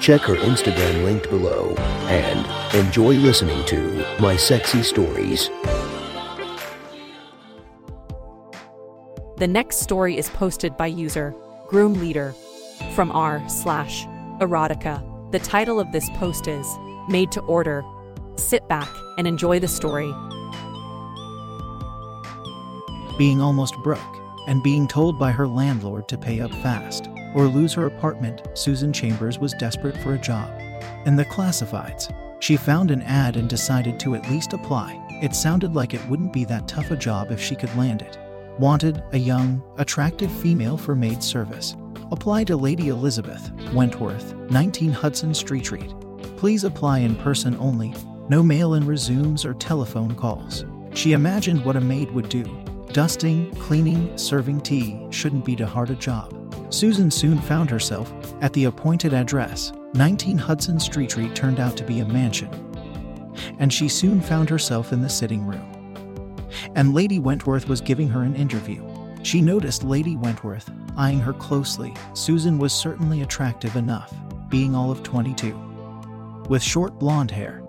Check her Instagram linked below and enjoy listening to My Sexy Stories. The next story is posted by user Groom Leader from r slash erotica. The title of this post is Made to Order. Sit back and enjoy the story. being almost broke, and being told by her landlord to pay up fast or lose her apartment, Susan Chambers was desperate for a job. In the classifieds, she found an ad and decided to at least apply. It sounded like it wouldn't be that tough a job if she could land it. Wanted a young, attractive female for maid service. Apply to Lady Elizabeth Wentworth, 19 Hudson Street Reed. Please apply in person only, no mail in resumes or telephone calls. She imagined what a maid would do. Dusting, cleaning, serving tea shouldn't be too hard a job. Susan soon found herself at the appointed address. 19 Hudson Street Reed turned out to be a mansion. And she soon found herself in the sitting room. And Lady Wentworth was giving her an interview. She noticed Lady Wentworth eyeing her closely. Susan was certainly attractive enough, being all of 22. With short blonde hair,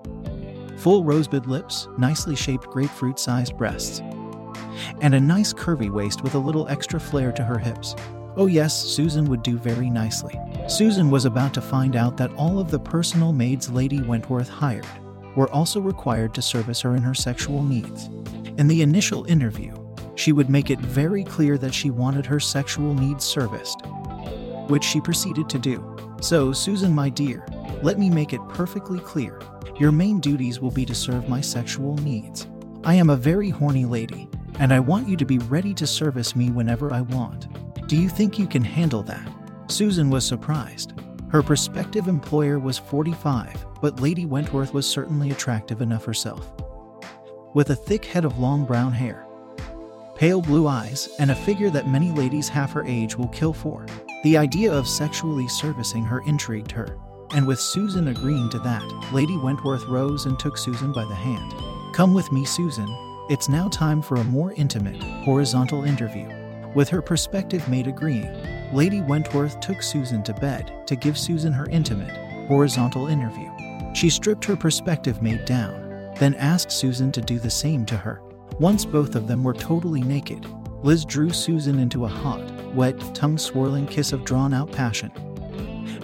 full rosebud lips, nicely shaped grapefruit sized breasts, and a nice curvy waist with a little extra flair to her hips. Oh, yes, Susan would do very nicely. Susan was about to find out that all of the personal maids Lady Wentworth hired were also required to service her in her sexual needs. In the initial interview, she would make it very clear that she wanted her sexual needs serviced, which she proceeded to do. So, Susan, my dear, let me make it perfectly clear. Your main duties will be to serve my sexual needs. I am a very horny lady, and I want you to be ready to service me whenever I want. Do you think you can handle that? Susan was surprised. Her prospective employer was 45, but Lady Wentworth was certainly attractive enough herself. With a thick head of long brown hair, pale blue eyes, and a figure that many ladies half her age will kill for, the idea of sexually servicing her intrigued her. And with Susan agreeing to that, Lady Wentworth rose and took Susan by the hand. Come with me, Susan. It's now time for a more intimate, horizontal interview. With her prospective maid agreeing, Lady Wentworth took Susan to bed to give Susan her intimate, horizontal interview. She stripped her prospective mate down, then asked Susan to do the same to her. Once both of them were totally naked, Liz drew Susan into a hot, wet, tongue swirling kiss of drawn out passion.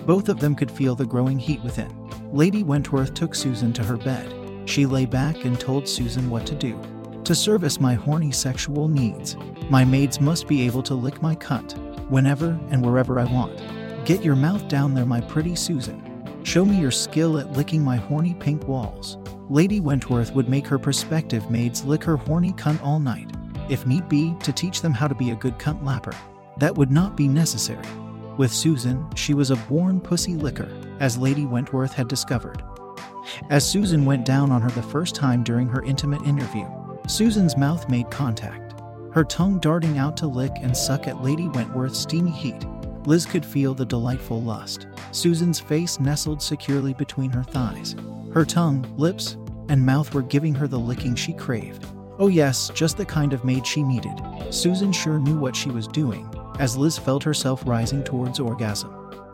Both of them could feel the growing heat within. Lady Wentworth took Susan to her bed. She lay back and told Susan what to do. To service my horny sexual needs, my maids must be able to lick my cunt whenever and wherever I want. Get your mouth down there, my pretty Susan. Show me your skill at licking my horny pink walls. Lady Wentworth would make her prospective maids lick her horny cunt all night, if need be, to teach them how to be a good cunt lapper. That would not be necessary. With Susan, she was a born pussy licker, as Lady Wentworth had discovered. As Susan went down on her the first time during her intimate interview, Susan's mouth made contact, her tongue darting out to lick and suck at Lady Wentworth's steamy heat. Liz could feel the delightful lust. Susan's face nestled securely between her thighs. Her tongue, lips, and mouth were giving her the licking she craved. Oh, yes, just the kind of maid she needed. Susan sure knew what she was doing, as Liz felt herself rising towards orgasm.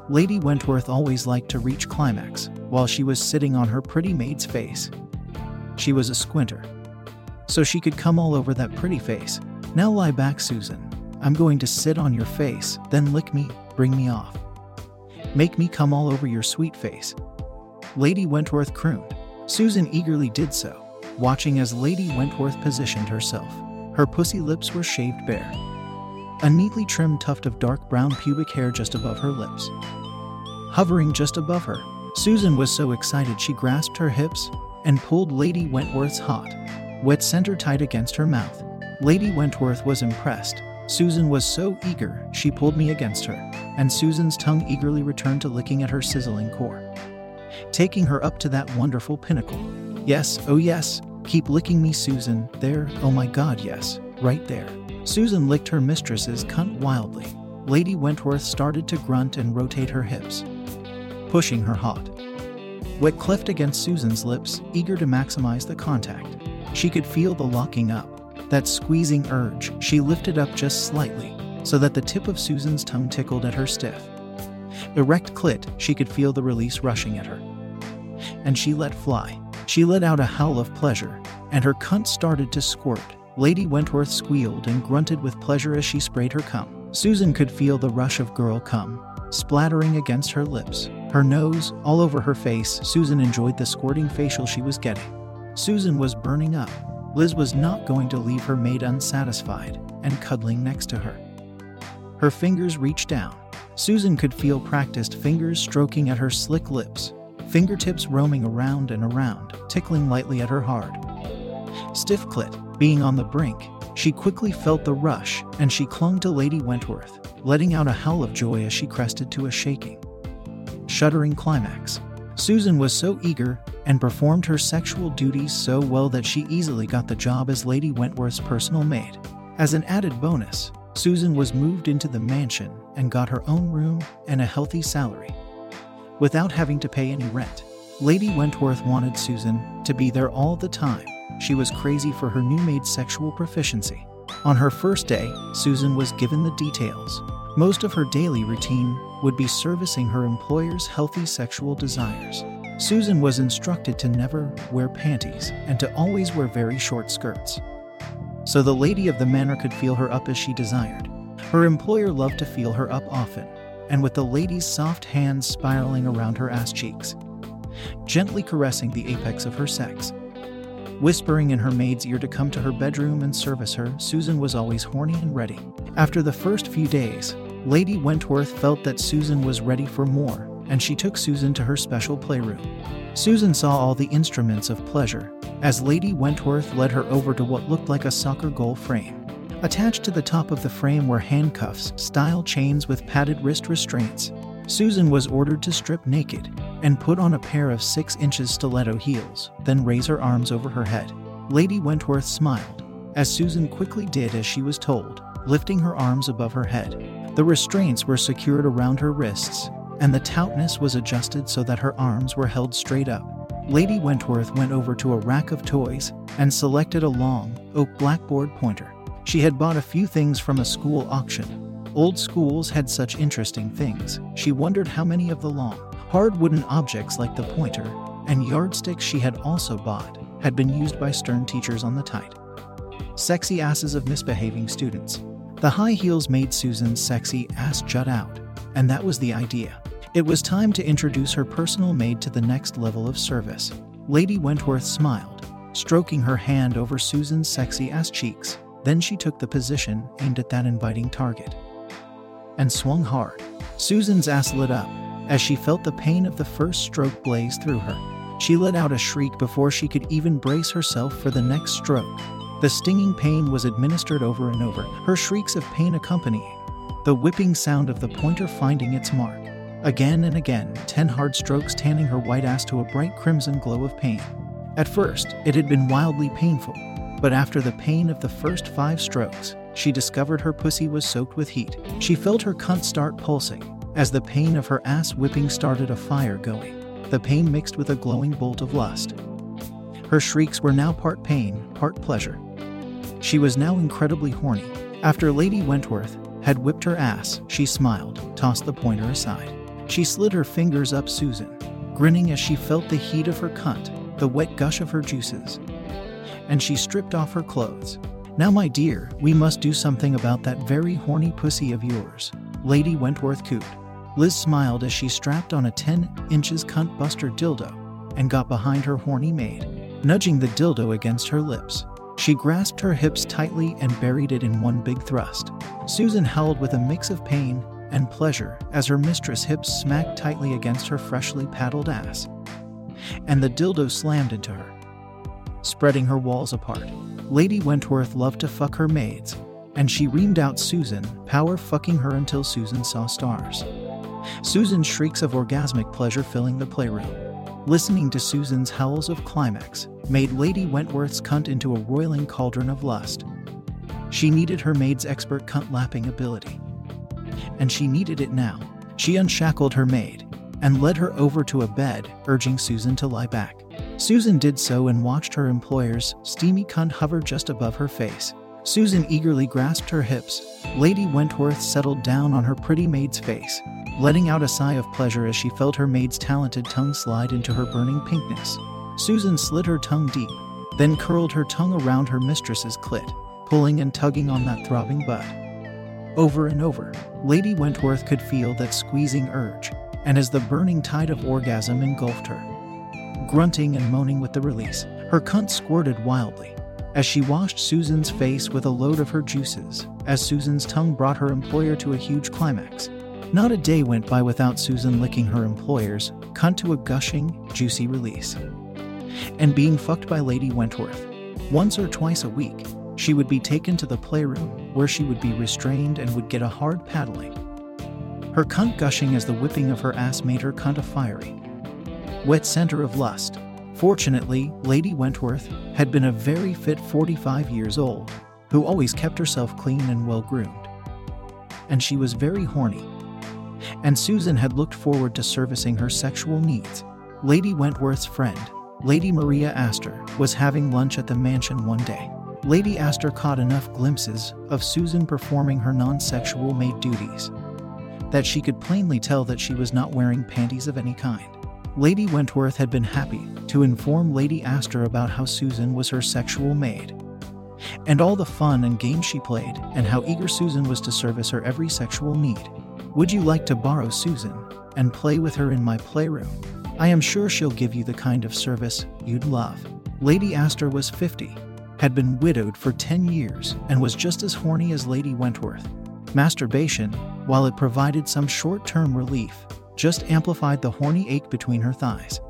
Lady Wentworth always liked to reach climax while she was sitting on her pretty maid's face. She was a squinter, so she could come all over that pretty face. Now lie back, Susan. I'm going to sit on your face, then lick me, bring me off. Make me come all over your sweet face. Lady Wentworth crooned. Susan eagerly did so, watching as Lady Wentworth positioned herself. Her pussy lips were shaved bare. A neatly trimmed tuft of dark brown pubic hair just above her lips. Hovering just above her, Susan was so excited she grasped her hips and pulled Lady Wentworth's hot, wet center tight against her mouth. Lady Wentworth was impressed. Susan was so eager, she pulled me against her, and Susan's tongue eagerly returned to licking at her sizzling core. Taking her up to that wonderful pinnacle, Yes, oh yes, keep licking me, Susan. There, oh my god, yes, right there. Susan licked her mistress's cunt wildly. Lady Wentworth started to grunt and rotate her hips, pushing her hot. Wet cleft against Susan's lips, eager to maximize the contact. She could feel the locking up, that squeezing urge. She lifted up just slightly, so that the tip of Susan's tongue tickled at her stiff. Erect clit, she could feel the release rushing at her. And she let fly. She let out a howl of pleasure, and her cunt started to squirt. Lady Wentworth squealed and grunted with pleasure as she sprayed her cum. Susan could feel the rush of girl cum splattering against her lips, her nose, all over her face. Susan enjoyed the squirting facial she was getting. Susan was burning up. Liz was not going to leave her maid unsatisfied and cuddling next to her. Her fingers reached down. Susan could feel practiced fingers stroking at her slick lips, fingertips roaming around and around, tickling lightly at her hard. Stiff clit, being on the brink, she quickly felt the rush and she clung to Lady Wentworth, letting out a howl of joy as she crested to a shaking, shuddering climax. Susan was so eager and performed her sexual duties so well that she easily got the job as Lady Wentworth's personal maid. As an added bonus, Susan was moved into the mansion and got her own room and a healthy salary. Without having to pay any rent, Lady Wentworth wanted Susan to be there all the time. She was crazy for her new maid's sexual proficiency. On her first day, Susan was given the details. Most of her daily routine would be servicing her employer's healthy sexual desires. Susan was instructed to never wear panties and to always wear very short skirts. So the lady of the manor could feel her up as she desired. Her employer loved to feel her up often, and with the lady's soft hands spiraling around her ass cheeks, gently caressing the apex of her sex. Whispering in her maid's ear to come to her bedroom and service her, Susan was always horny and ready. After the first few days, Lady Wentworth felt that Susan was ready for more, and she took Susan to her special playroom. Susan saw all the instruments of pleasure as Lady Wentworth led her over to what looked like a soccer goal frame. Attached to the top of the frame were handcuffs, style chains with padded wrist restraints. Susan was ordered to strip naked and put on a pair of 6 inches stiletto heels, then raise her arms over her head. Lady Wentworth smiled, as Susan quickly did as she was told, lifting her arms above her head. The restraints were secured around her wrists, and the tautness was adjusted so that her arms were held straight up. Lady Wentworth went over to a rack of toys and selected a long, oak blackboard pointer. She had bought a few things from a school auction Old schools had such interesting things. She wondered how many of the long, hard wooden objects like the pointer and yardsticks she had also bought had been used by stern teachers on the tight, sexy asses of misbehaving students. The high heels made Susan's sexy ass jut out, and that was the idea. It was time to introduce her personal maid to the next level of service. Lady Wentworth smiled, stroking her hand over Susan's sexy ass cheeks. Then she took the position aimed at that inviting target and swung hard. Susan's ass lit up as she felt the pain of the first stroke blaze through her. She let out a shriek before she could even brace herself for the next stroke. The stinging pain was administered over and over, her shrieks of pain accompanying the whipping sound of the pointer finding its mark. Again and again, ten hard strokes tanning her white ass to a bright crimson glow of pain. At first, it had been wildly painful, but after the pain of the first five strokes, she discovered her pussy was soaked with heat. She felt her cunt start pulsing as the pain of her ass whipping started a fire going. The pain mixed with a glowing bolt of lust. Her shrieks were now part pain, part pleasure. She was now incredibly horny. After Lady Wentworth had whipped her ass, she smiled, tossed the pointer aside. She slid her fingers up Susan, grinning as she felt the heat of her cunt, the wet gush of her juices. And she stripped off her clothes, now, my dear, we must do something about that very horny pussy of yours. Lady Wentworth cooed. Liz smiled as she strapped on a 10 inches cunt buster dildo and got behind her horny maid, nudging the dildo against her lips. She grasped her hips tightly and buried it in one big thrust. Susan howled with a mix of pain and pleasure as her mistress' hips smacked tightly against her freshly paddled ass. And the dildo slammed into her, spreading her walls apart. Lady Wentworth loved to fuck her maids, and she reamed out Susan, power fucking her until Susan saw stars. Susan's shrieks of orgasmic pleasure filling the playroom. Listening to Susan's howls of climax, made Lady Wentworth's cunt into a roiling cauldron of lust. She needed her maid's expert cunt lapping ability. And she needed it now. She unshackled her maid and led her over to a bed, urging Susan to lie back. Susan did so and watched her employer's steamy cunt hover just above her face. Susan eagerly grasped her hips. Lady Wentworth settled down on her pretty maid's face, letting out a sigh of pleasure as she felt her maid's talented tongue slide into her burning pinkness. Susan slid her tongue deep, then curled her tongue around her mistress's clit, pulling and tugging on that throbbing butt. Over and over, Lady Wentworth could feel that squeezing urge, and as the burning tide of orgasm engulfed her, grunting and moaning with the release, her cunt squirted wildly as she washed Susan's face with a load of her juices, as Susan's tongue brought her employer to a huge climax. Not a day went by without Susan licking her employer's cunt to a gushing, juicy release. And being fucked by Lady Wentworth. Once or twice a week, she would be taken to the playroom, where she would be restrained and would get a hard paddling. Her cunt gushing as the whipping of her ass made her cunt a fiery, wet center of lust. Fortunately, Lady Wentworth had been a very fit 45 years old, who always kept herself clean and well groomed. And she was very horny. And Susan had looked forward to servicing her sexual needs. Lady Wentworth's friend, Lady Maria Astor, was having lunch at the mansion one day. Lady Astor caught enough glimpses of Susan performing her non sexual maid duties that she could plainly tell that she was not wearing panties of any kind. Lady Wentworth had been happy to inform Lady Astor about how Susan was her sexual maid, and all the fun and games she played, and how eager Susan was to service her every sexual need. Would you like to borrow Susan and play with her in my playroom? I am sure she'll give you the kind of service you'd love. Lady Astor was 50, had been widowed for 10 years, and was just as horny as Lady Wentworth. Masturbation, while it provided some short term relief, just amplified the horny ache between her thighs.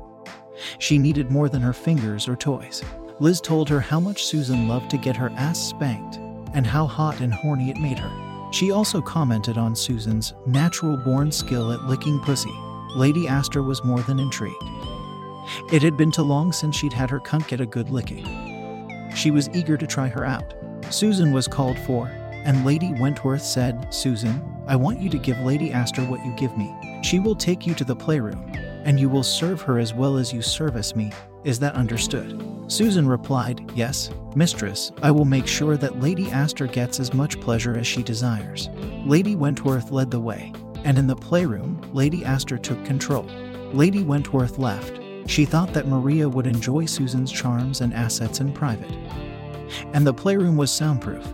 She needed more than her fingers or toys. Liz told her how much Susan loved to get her ass spanked and how hot and horny it made her. She also commented on Susan's natural born skill at licking pussy. Lady Astor was more than intrigued. It had been too long since she'd had her cunt get a good licking. She was eager to try her out. Susan was called for, and Lady Wentworth said, Susan, I want you to give Lady Astor what you give me. She will take you to the playroom, and you will serve her as well as you service me. Is that understood? Susan replied, Yes, mistress, I will make sure that Lady Astor gets as much pleasure as she desires. Lady Wentworth led the way, and in the playroom, Lady Astor took control. Lady Wentworth left. She thought that Maria would enjoy Susan's charms and assets in private. And the playroom was soundproof.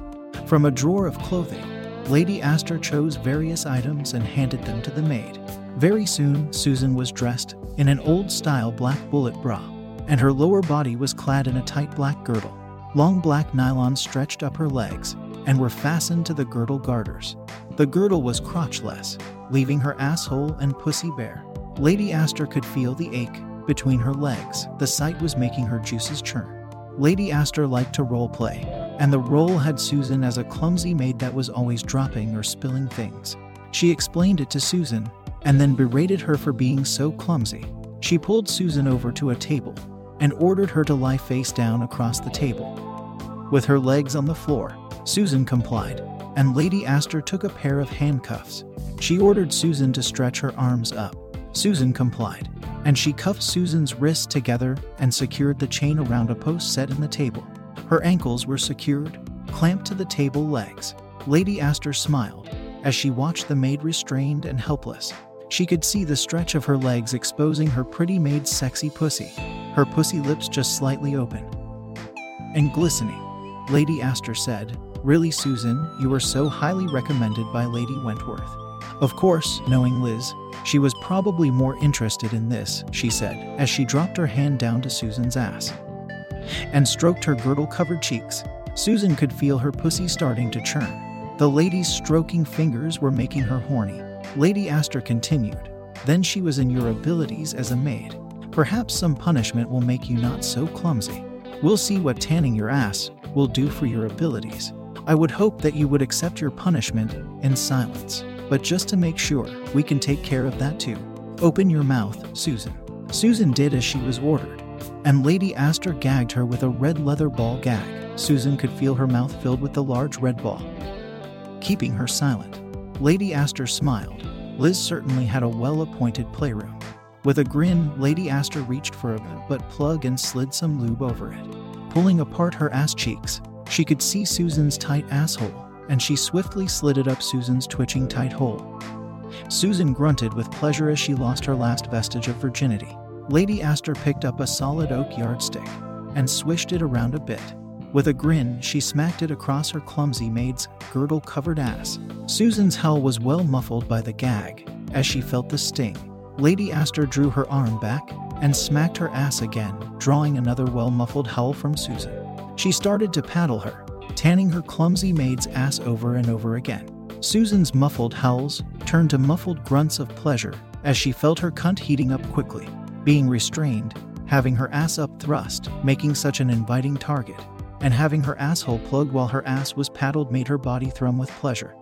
From a drawer of clothing, Lady Astor chose various items and handed them to the maid. Very soon, Susan was dressed in an old style black bullet bra, and her lower body was clad in a tight black girdle. Long black nylon stretched up her legs and were fastened to the girdle garters. The girdle was crotchless, leaving her asshole and pussy bare. Lady Astor could feel the ache between her legs. The sight was making her juices churn. Lady Astor liked to role play, and the role had Susan as a clumsy maid that was always dropping or spilling things. She explained it to Susan, and then berated her for being so clumsy. She pulled Susan over to a table and ordered her to lie face down across the table. With her legs on the floor, Susan complied, and Lady Astor took a pair of handcuffs. She ordered Susan to stretch her arms up. Susan complied, and she cuffed Susan's wrists together and secured the chain around a post set in the table. Her ankles were secured, clamped to the table legs. Lady Astor smiled as she watched the maid restrained and helpless. She could see the stretch of her legs exposing her pretty maid's sexy pussy, her pussy lips just slightly open and glistening. Lady Astor said, Really, Susan, you were so highly recommended by Lady Wentworth. Of course, knowing Liz, she was probably more interested in this, she said, as she dropped her hand down to Susan's ass and stroked her girdle covered cheeks. Susan could feel her pussy starting to churn. The lady's stroking fingers were making her horny. Lady Astor continued, Then she was in your abilities as a maid. Perhaps some punishment will make you not so clumsy. We'll see what tanning your ass will do for your abilities. I would hope that you would accept your punishment in silence. But just to make sure, we can take care of that too. Open your mouth, Susan. Susan did as she was ordered and Lady Astor gagged her with a red leather ball gag. Susan could feel her mouth filled with the large red ball, keeping her silent. Lady Astor smiled. Liz certainly had a well appointed playroom. With a grin, Lady Astor reached for a butt plug and slid some lube over it. Pulling apart her ass cheeks, she could see Susan's tight asshole, and she swiftly slid it up Susan's twitching tight hole. Susan grunted with pleasure as she lost her last vestige of virginity. Lady Astor picked up a solid oak yardstick and swished it around a bit. With a grin, she smacked it across her clumsy maid's girdle covered ass. Susan's howl was well muffled by the gag as she felt the sting. Lady Astor drew her arm back and smacked her ass again, drawing another well muffled howl from Susan. She started to paddle her, tanning her clumsy maid's ass over and over again. Susan's muffled howls turned to muffled grunts of pleasure as she felt her cunt heating up quickly being restrained, having her ass up thrust, making such an inviting target, and having her asshole plugged while her ass was paddled made her body thrum with pleasure.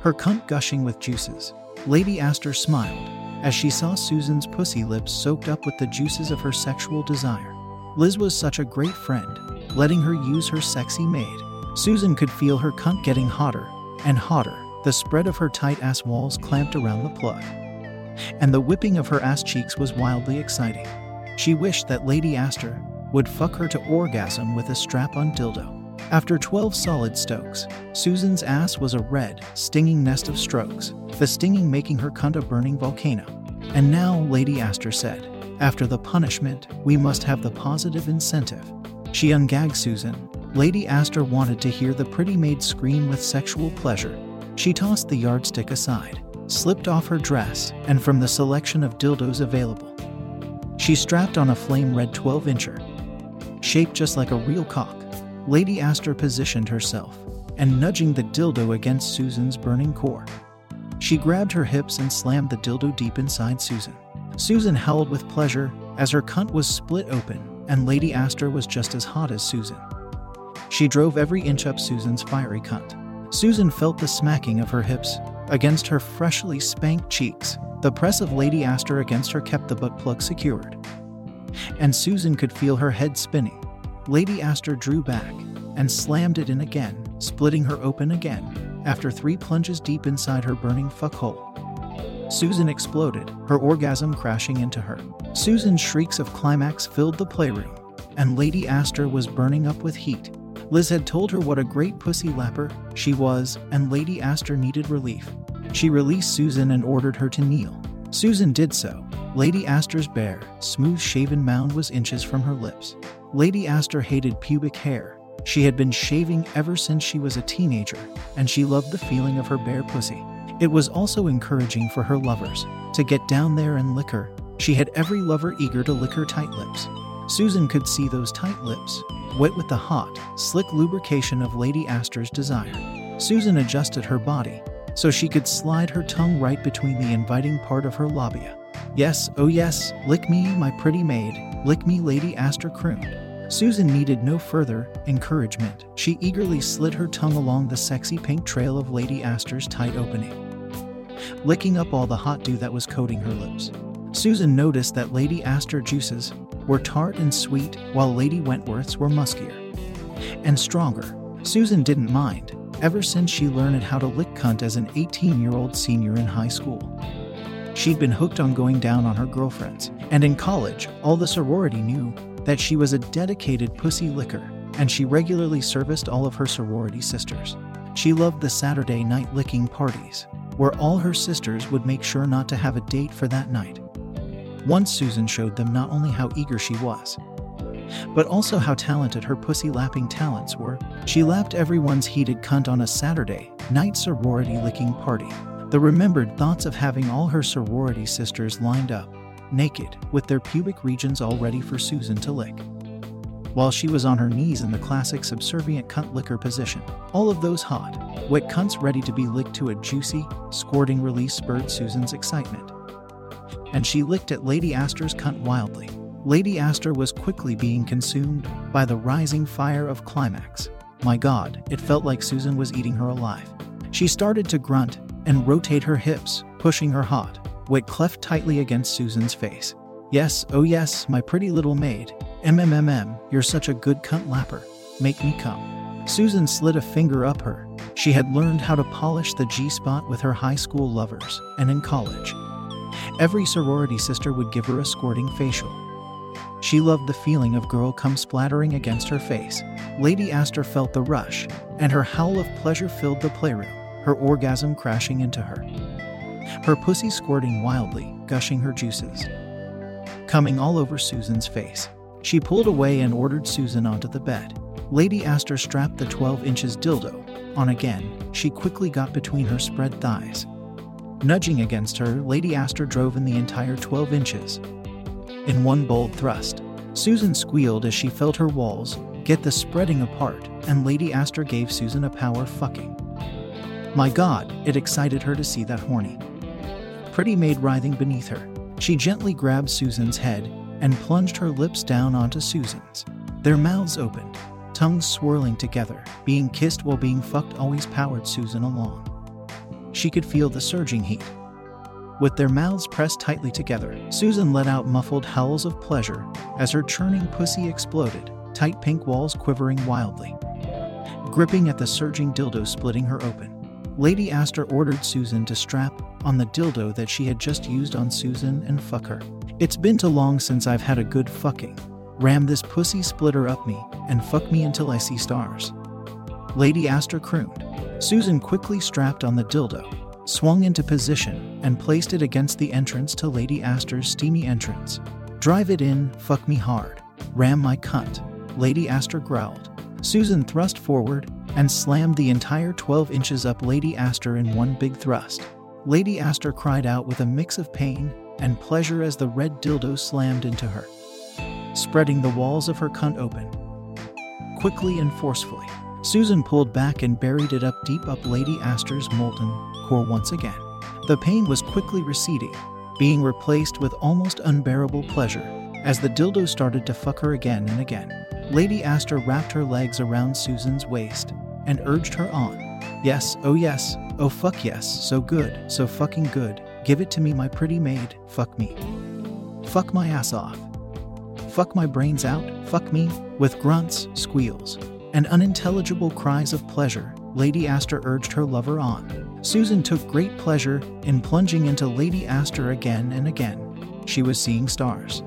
Her cunt gushing with juices, Lady Astor smiled as she saw Susan's pussy lips soaked up with the juices of her sexual desire. Liz was such a great friend, letting her use her sexy maid. Susan could feel her cunt getting hotter and hotter, the spread of her tight ass walls clamped around the plug and the whipping of her ass cheeks was wildly exciting. She wished that Lady Astor would fuck her to orgasm with a strap on dildo. After 12 solid stokes, Susan's ass was a red, stinging nest of strokes, the stinging making her cunt a burning volcano. And now, Lady Astor said, after the punishment, we must have the positive incentive. She ungagged Susan. Lady Astor wanted to hear the pretty maid scream with sexual pleasure. She tossed the yardstick aside slipped off her dress, and from the selection of dildos available. She strapped on a flame red 12 incher, shaped just like a real cock. Lady Astor positioned herself and nudging the dildo against Susan's burning core. She grabbed her hips and slammed the dildo deep inside Susan. Susan howled with pleasure as her cunt was split open, and Lady Astor was just as hot as Susan. She drove every inch up Susan's fiery cunt. Susan felt the smacking of her hips against her freshly spanked cheeks. The press of Lady Astor against her kept the butt plug secured. And Susan could feel her head spinning. Lady Astor drew back and slammed it in again, splitting her open again, after three plunges deep inside her burning fuckhole. Susan exploded, her orgasm crashing into her. Susan's shrieks of climax filled the playroom, and Lady Astor was burning up with heat. Liz had told her what a great pussy lapper she was, and Lady Astor needed relief. She released Susan and ordered her to kneel. Susan did so. Lady Astor's bare, smooth shaven mound was inches from her lips. Lady Astor hated pubic hair. She had been shaving ever since she was a teenager, and she loved the feeling of her bare pussy. It was also encouraging for her lovers to get down there and lick her. She had every lover eager to lick her tight lips. Susan could see those tight lips, wet with the hot, slick lubrication of Lady Astor's desire. Susan adjusted her body so she could slide her tongue right between the inviting part of her labia. Yes, oh yes, lick me, my pretty maid, lick me, Lady Astor crooned. Susan needed no further encouragement. She eagerly slid her tongue along the sexy pink trail of Lady Astor's tight opening, licking up all the hot dew that was coating her lips. Susan noticed that Lady Astor juices were tart and sweet, while Lady Wentworth's were muskier and stronger. Susan didn't mind, ever since she learned how to lick cunt as an 18 year old senior in high school. She'd been hooked on going down on her girlfriends, and in college, all the sorority knew that she was a dedicated pussy licker, and she regularly serviced all of her sorority sisters. She loved the Saturday night licking parties, where all her sisters would make sure not to have a date for that night. Once Susan showed them not only how eager she was, but also how talented her pussy lapping talents were. She lapped everyone's heated cunt on a Saturday night sorority licking party. The remembered thoughts of having all her sorority sisters lined up, naked, with their pubic regions all ready for Susan to lick. While she was on her knees in the classic subservient cunt licker position, all of those hot, wet cunts ready to be licked to a juicy, squirting release spurred Susan's excitement and she licked at Lady Astor's cunt wildly. Lady Astor was quickly being consumed by the rising fire of climax. My god, it felt like Susan was eating her alive. She started to grunt and rotate her hips, pushing her hot, wet cleft tightly against Susan's face. Yes, oh yes, my pretty little maid, MMMM, you're such a good cunt lapper. Make me come. Susan slid a finger up her. She had learned how to polish the G spot with her high school lovers, and in college. Every sorority sister would give her a squirting facial. She loved the feeling of girl cum splattering against her face. Lady Astor felt the rush, and her howl of pleasure filled the playroom, her orgasm crashing into her. Her pussy squirting wildly, gushing her juices. Coming all over Susan's face. She pulled away and ordered Susan onto the bed. Lady Astor strapped the 12 inches dildo on again. She quickly got between her spread thighs. Nudging against her, Lady Astor drove in the entire 12 inches, in one bold thrust. Susan squealed as she felt her walls get the spreading apart, and Lady Astor gave Susan a power fucking. My god, it excited her to see that horny. Pretty maid writhing beneath her. She gently grabbed Susan's head and plunged her lips down onto Susan's. Their mouths opened, tongues swirling together. Being kissed while being fucked always powered Susan along. She could feel the surging heat, with their mouths pressed tightly together, Susan let out muffled howls of pleasure as her churning pussy exploded, tight pink walls quivering wildly. Gripping at the surging dildo splitting her open, Lady Astor ordered Susan to strap on the dildo that she had just used on Susan and fuck her. It's been too long since I've had a good fucking. Ram this pussy splitter up me and fuck me until I see stars. Lady Astor crooned. Susan quickly strapped on the dildo swung into position, and placed it against the entrance to Lady Astor's steamy entrance. Drive it in, fuck me hard. Ram my cunt. Lady Astor growled. Susan thrust forward and slammed the entire 12 inches up Lady Astor in one big thrust. Lady Astor cried out with a mix of pain and pleasure as the red dildo slammed into her, spreading the walls of her cunt open. Quickly and forcefully, Susan pulled back and buried it up deep up Lady Astor's molten core once again. The pain was quickly receding, being replaced with almost unbearable pleasure as the dildo started to fuck her again and again. Lady Astor wrapped her legs around Susan's waist and urged her on. Yes, oh yes, oh fuck yes, so good, so fucking good. Give it to me, my pretty maid, fuck me. Fuck my ass off. Fuck my brains out, fuck me, with grunts, squeals, and unintelligible cries of pleasure, Lady Astor urged her lover on. Susan took great pleasure in plunging into Lady Astor again and again. She was seeing stars.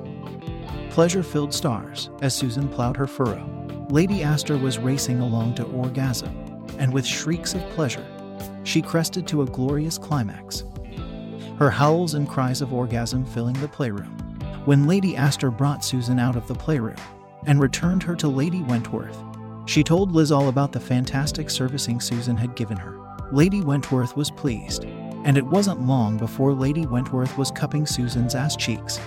Pleasure filled stars as Susan plowed her furrow. Lady Astor was racing along to orgasm, and with shrieks of pleasure, she crested to a glorious climax. Her howls and cries of orgasm filling the playroom. When Lady Astor brought Susan out of the playroom and returned her to Lady Wentworth, she told Liz all about the fantastic servicing Susan had given her. Lady Wentworth was pleased, and it wasn't long before Lady Wentworth was cupping Susan's ass cheeks,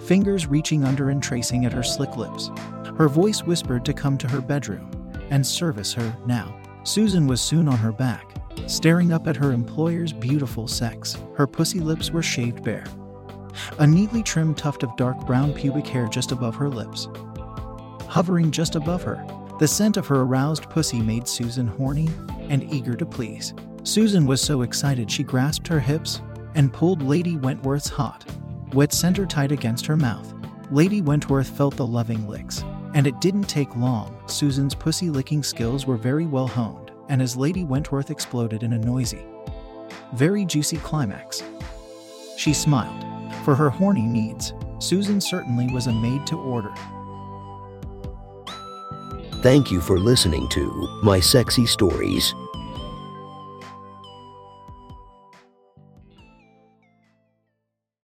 fingers reaching under and tracing at her slick lips. Her voice whispered to come to her bedroom and service her now. Susan was soon on her back, staring up at her employer's beautiful sex. Her pussy lips were shaved bare. A neatly trimmed tuft of dark brown pubic hair just above her lips. Hovering just above her, the scent of her aroused pussy made Susan horny and eager to please. Susan was so excited she grasped her hips and pulled Lady Wentworth's hot, wet center tight against her mouth. Lady Wentworth felt the loving licks, and it didn't take long. Susan's pussy licking skills were very well honed, and as Lady Wentworth exploded in a noisy, very juicy climax, she smiled. For her horny needs, Susan certainly was a maid to order. Thank you for listening to My Sexy Stories.